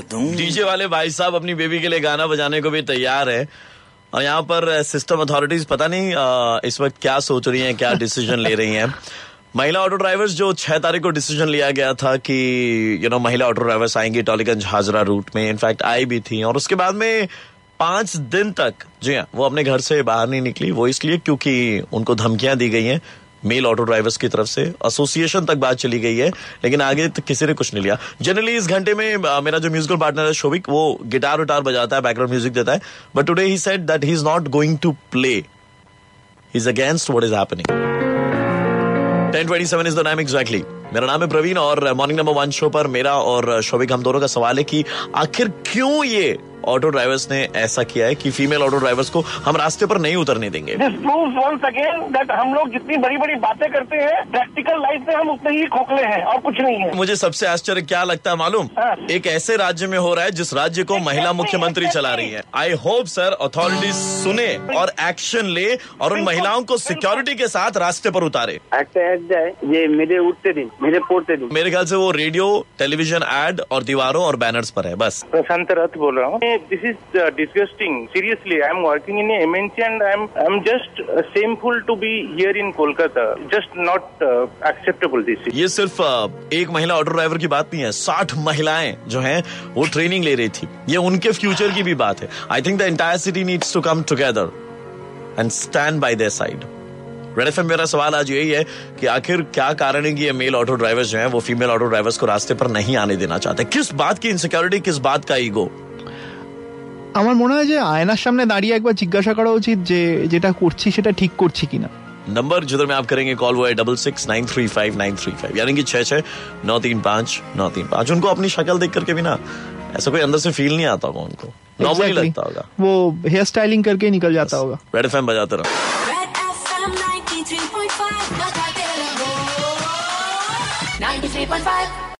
दूँ। डीजे वाले भाई साहब अपनी बेबी के लिए गाना बजाने को भी तैयार है। और यहाँ पर सिस्टम अथॉरिटीज पता नहीं अ, इस वक्त क्या सोच रही हैं क्या डिसीज़न ले रही हैं। महिला ऑटो ड्राइवर्स जो छह तारीख को डिसीज़न लिया गया था कि यू नो महिला ऑटो ड्राइवर्स आएँगी टॉलीगंज हाजरा रूट में। इनफैक्ट आई भी थी। और उसके बाद में पाँच दिन तक जी हाँ वो अपने घर से बाहर नहीं निकली। वो इसलिए क्योंकि उनको धमकियाँ दी गई हैं। मेल ऑटो ड्राइवर्स की तरफ़ से एसोसिएशन तक बात चली गई है, लेकिन आगे तक किसी ने कुछ नहीं लिया। जनरली इस घंटे में मेरा जो म्यूजिकल पार्टनर है शोभिक वो गिटार विटार बजाता है बैकग्राउंड म्यूज़िक देता है। But today he said that he is not going to play is against what is happening 1027 is the time exactly मेरा नाम है प्रवीण और मॉर्निंग नंबर वन शो पर मेरा और शोभिक हम दोनों का सवाल है कि आखिर क्यों ये ऑटो ड्राइवर्स ने ऐसा किया है कि फीमेल ऑटो ड्राइवर्स को हम रास्ते पर नहीं उतरने देंगे। वंस अगेन दैट हम लोग जितनी बड़ी बड़ी बातें करते हैं प्रैक्टिकल लाइफ में हम उतने ही खोखले हैं और कुछ नहीं है। मुझे सबसे आश्चर्य क्या लगता है मालूम? हाँ। एक ऐसे राज्य में हो रहा है जिस राज्य को महिला मुख्यमंत्री चला रही है। आई होप सर अथॉरिटीज सुने और एक्शन ले और उन महिलाओं को सिक्योरिटी के साथ रास्ते पर उतारे। ये मेरे उठते दिन मेरे पोते दिन। मेरे ख्याल से वो रेडियो टेलीविज़न एड और दीवारों और बैनर्स पर है बस। प्रशांत रथ बोल रहा हूँ। This is disgusting seriously I am working in MNC and I am I am just shameful to be here in Kolkata just not acceptable this ये सिर्फ़ अ, एक महिला ऑटो ड्राइवर की बात नहीं है साठ महिलाएँ जो हैं वो ट्रेनिंग ले रही थी। ये उनके फ्यूचर की भी बात है। I think the entire city needs to come together and stand by their side मेरा सवाल आज यही है कि आखिर क्या कारण है कि ये मेल ऑटो ड्राइवर्स जो हैं वो फीमेल ऑटो ड्राइवर्स को रास्ते पर नहीं आने देना चाहते? किस बात की इनसिक्योरिटी किस बात का ईगो আমার মনে হয় যে আয়নার সামনে দাঁড়িয়ে একবার জিজ্ঞাসা করা উচিত যে যেটা করছি সেটা ঠিক করছি কিনা नंबर जिधर में आप करेंगे कॉल वो है double six nine three five nine three five यानी कि छह छह नौ तीन पाँच नौ तीन पाँच उनको अपनी शक्ल देख करके भी ना ऐसा कोई अंदर से फील नहीं आता होगा उनको नॉर्मली Exactly. लगता होगा वो हेयर स्टाइलिंग करके ही निकल जाता होगा रेड एफ बजाते रहो Red FM 93.5 बजाते रहो 93.5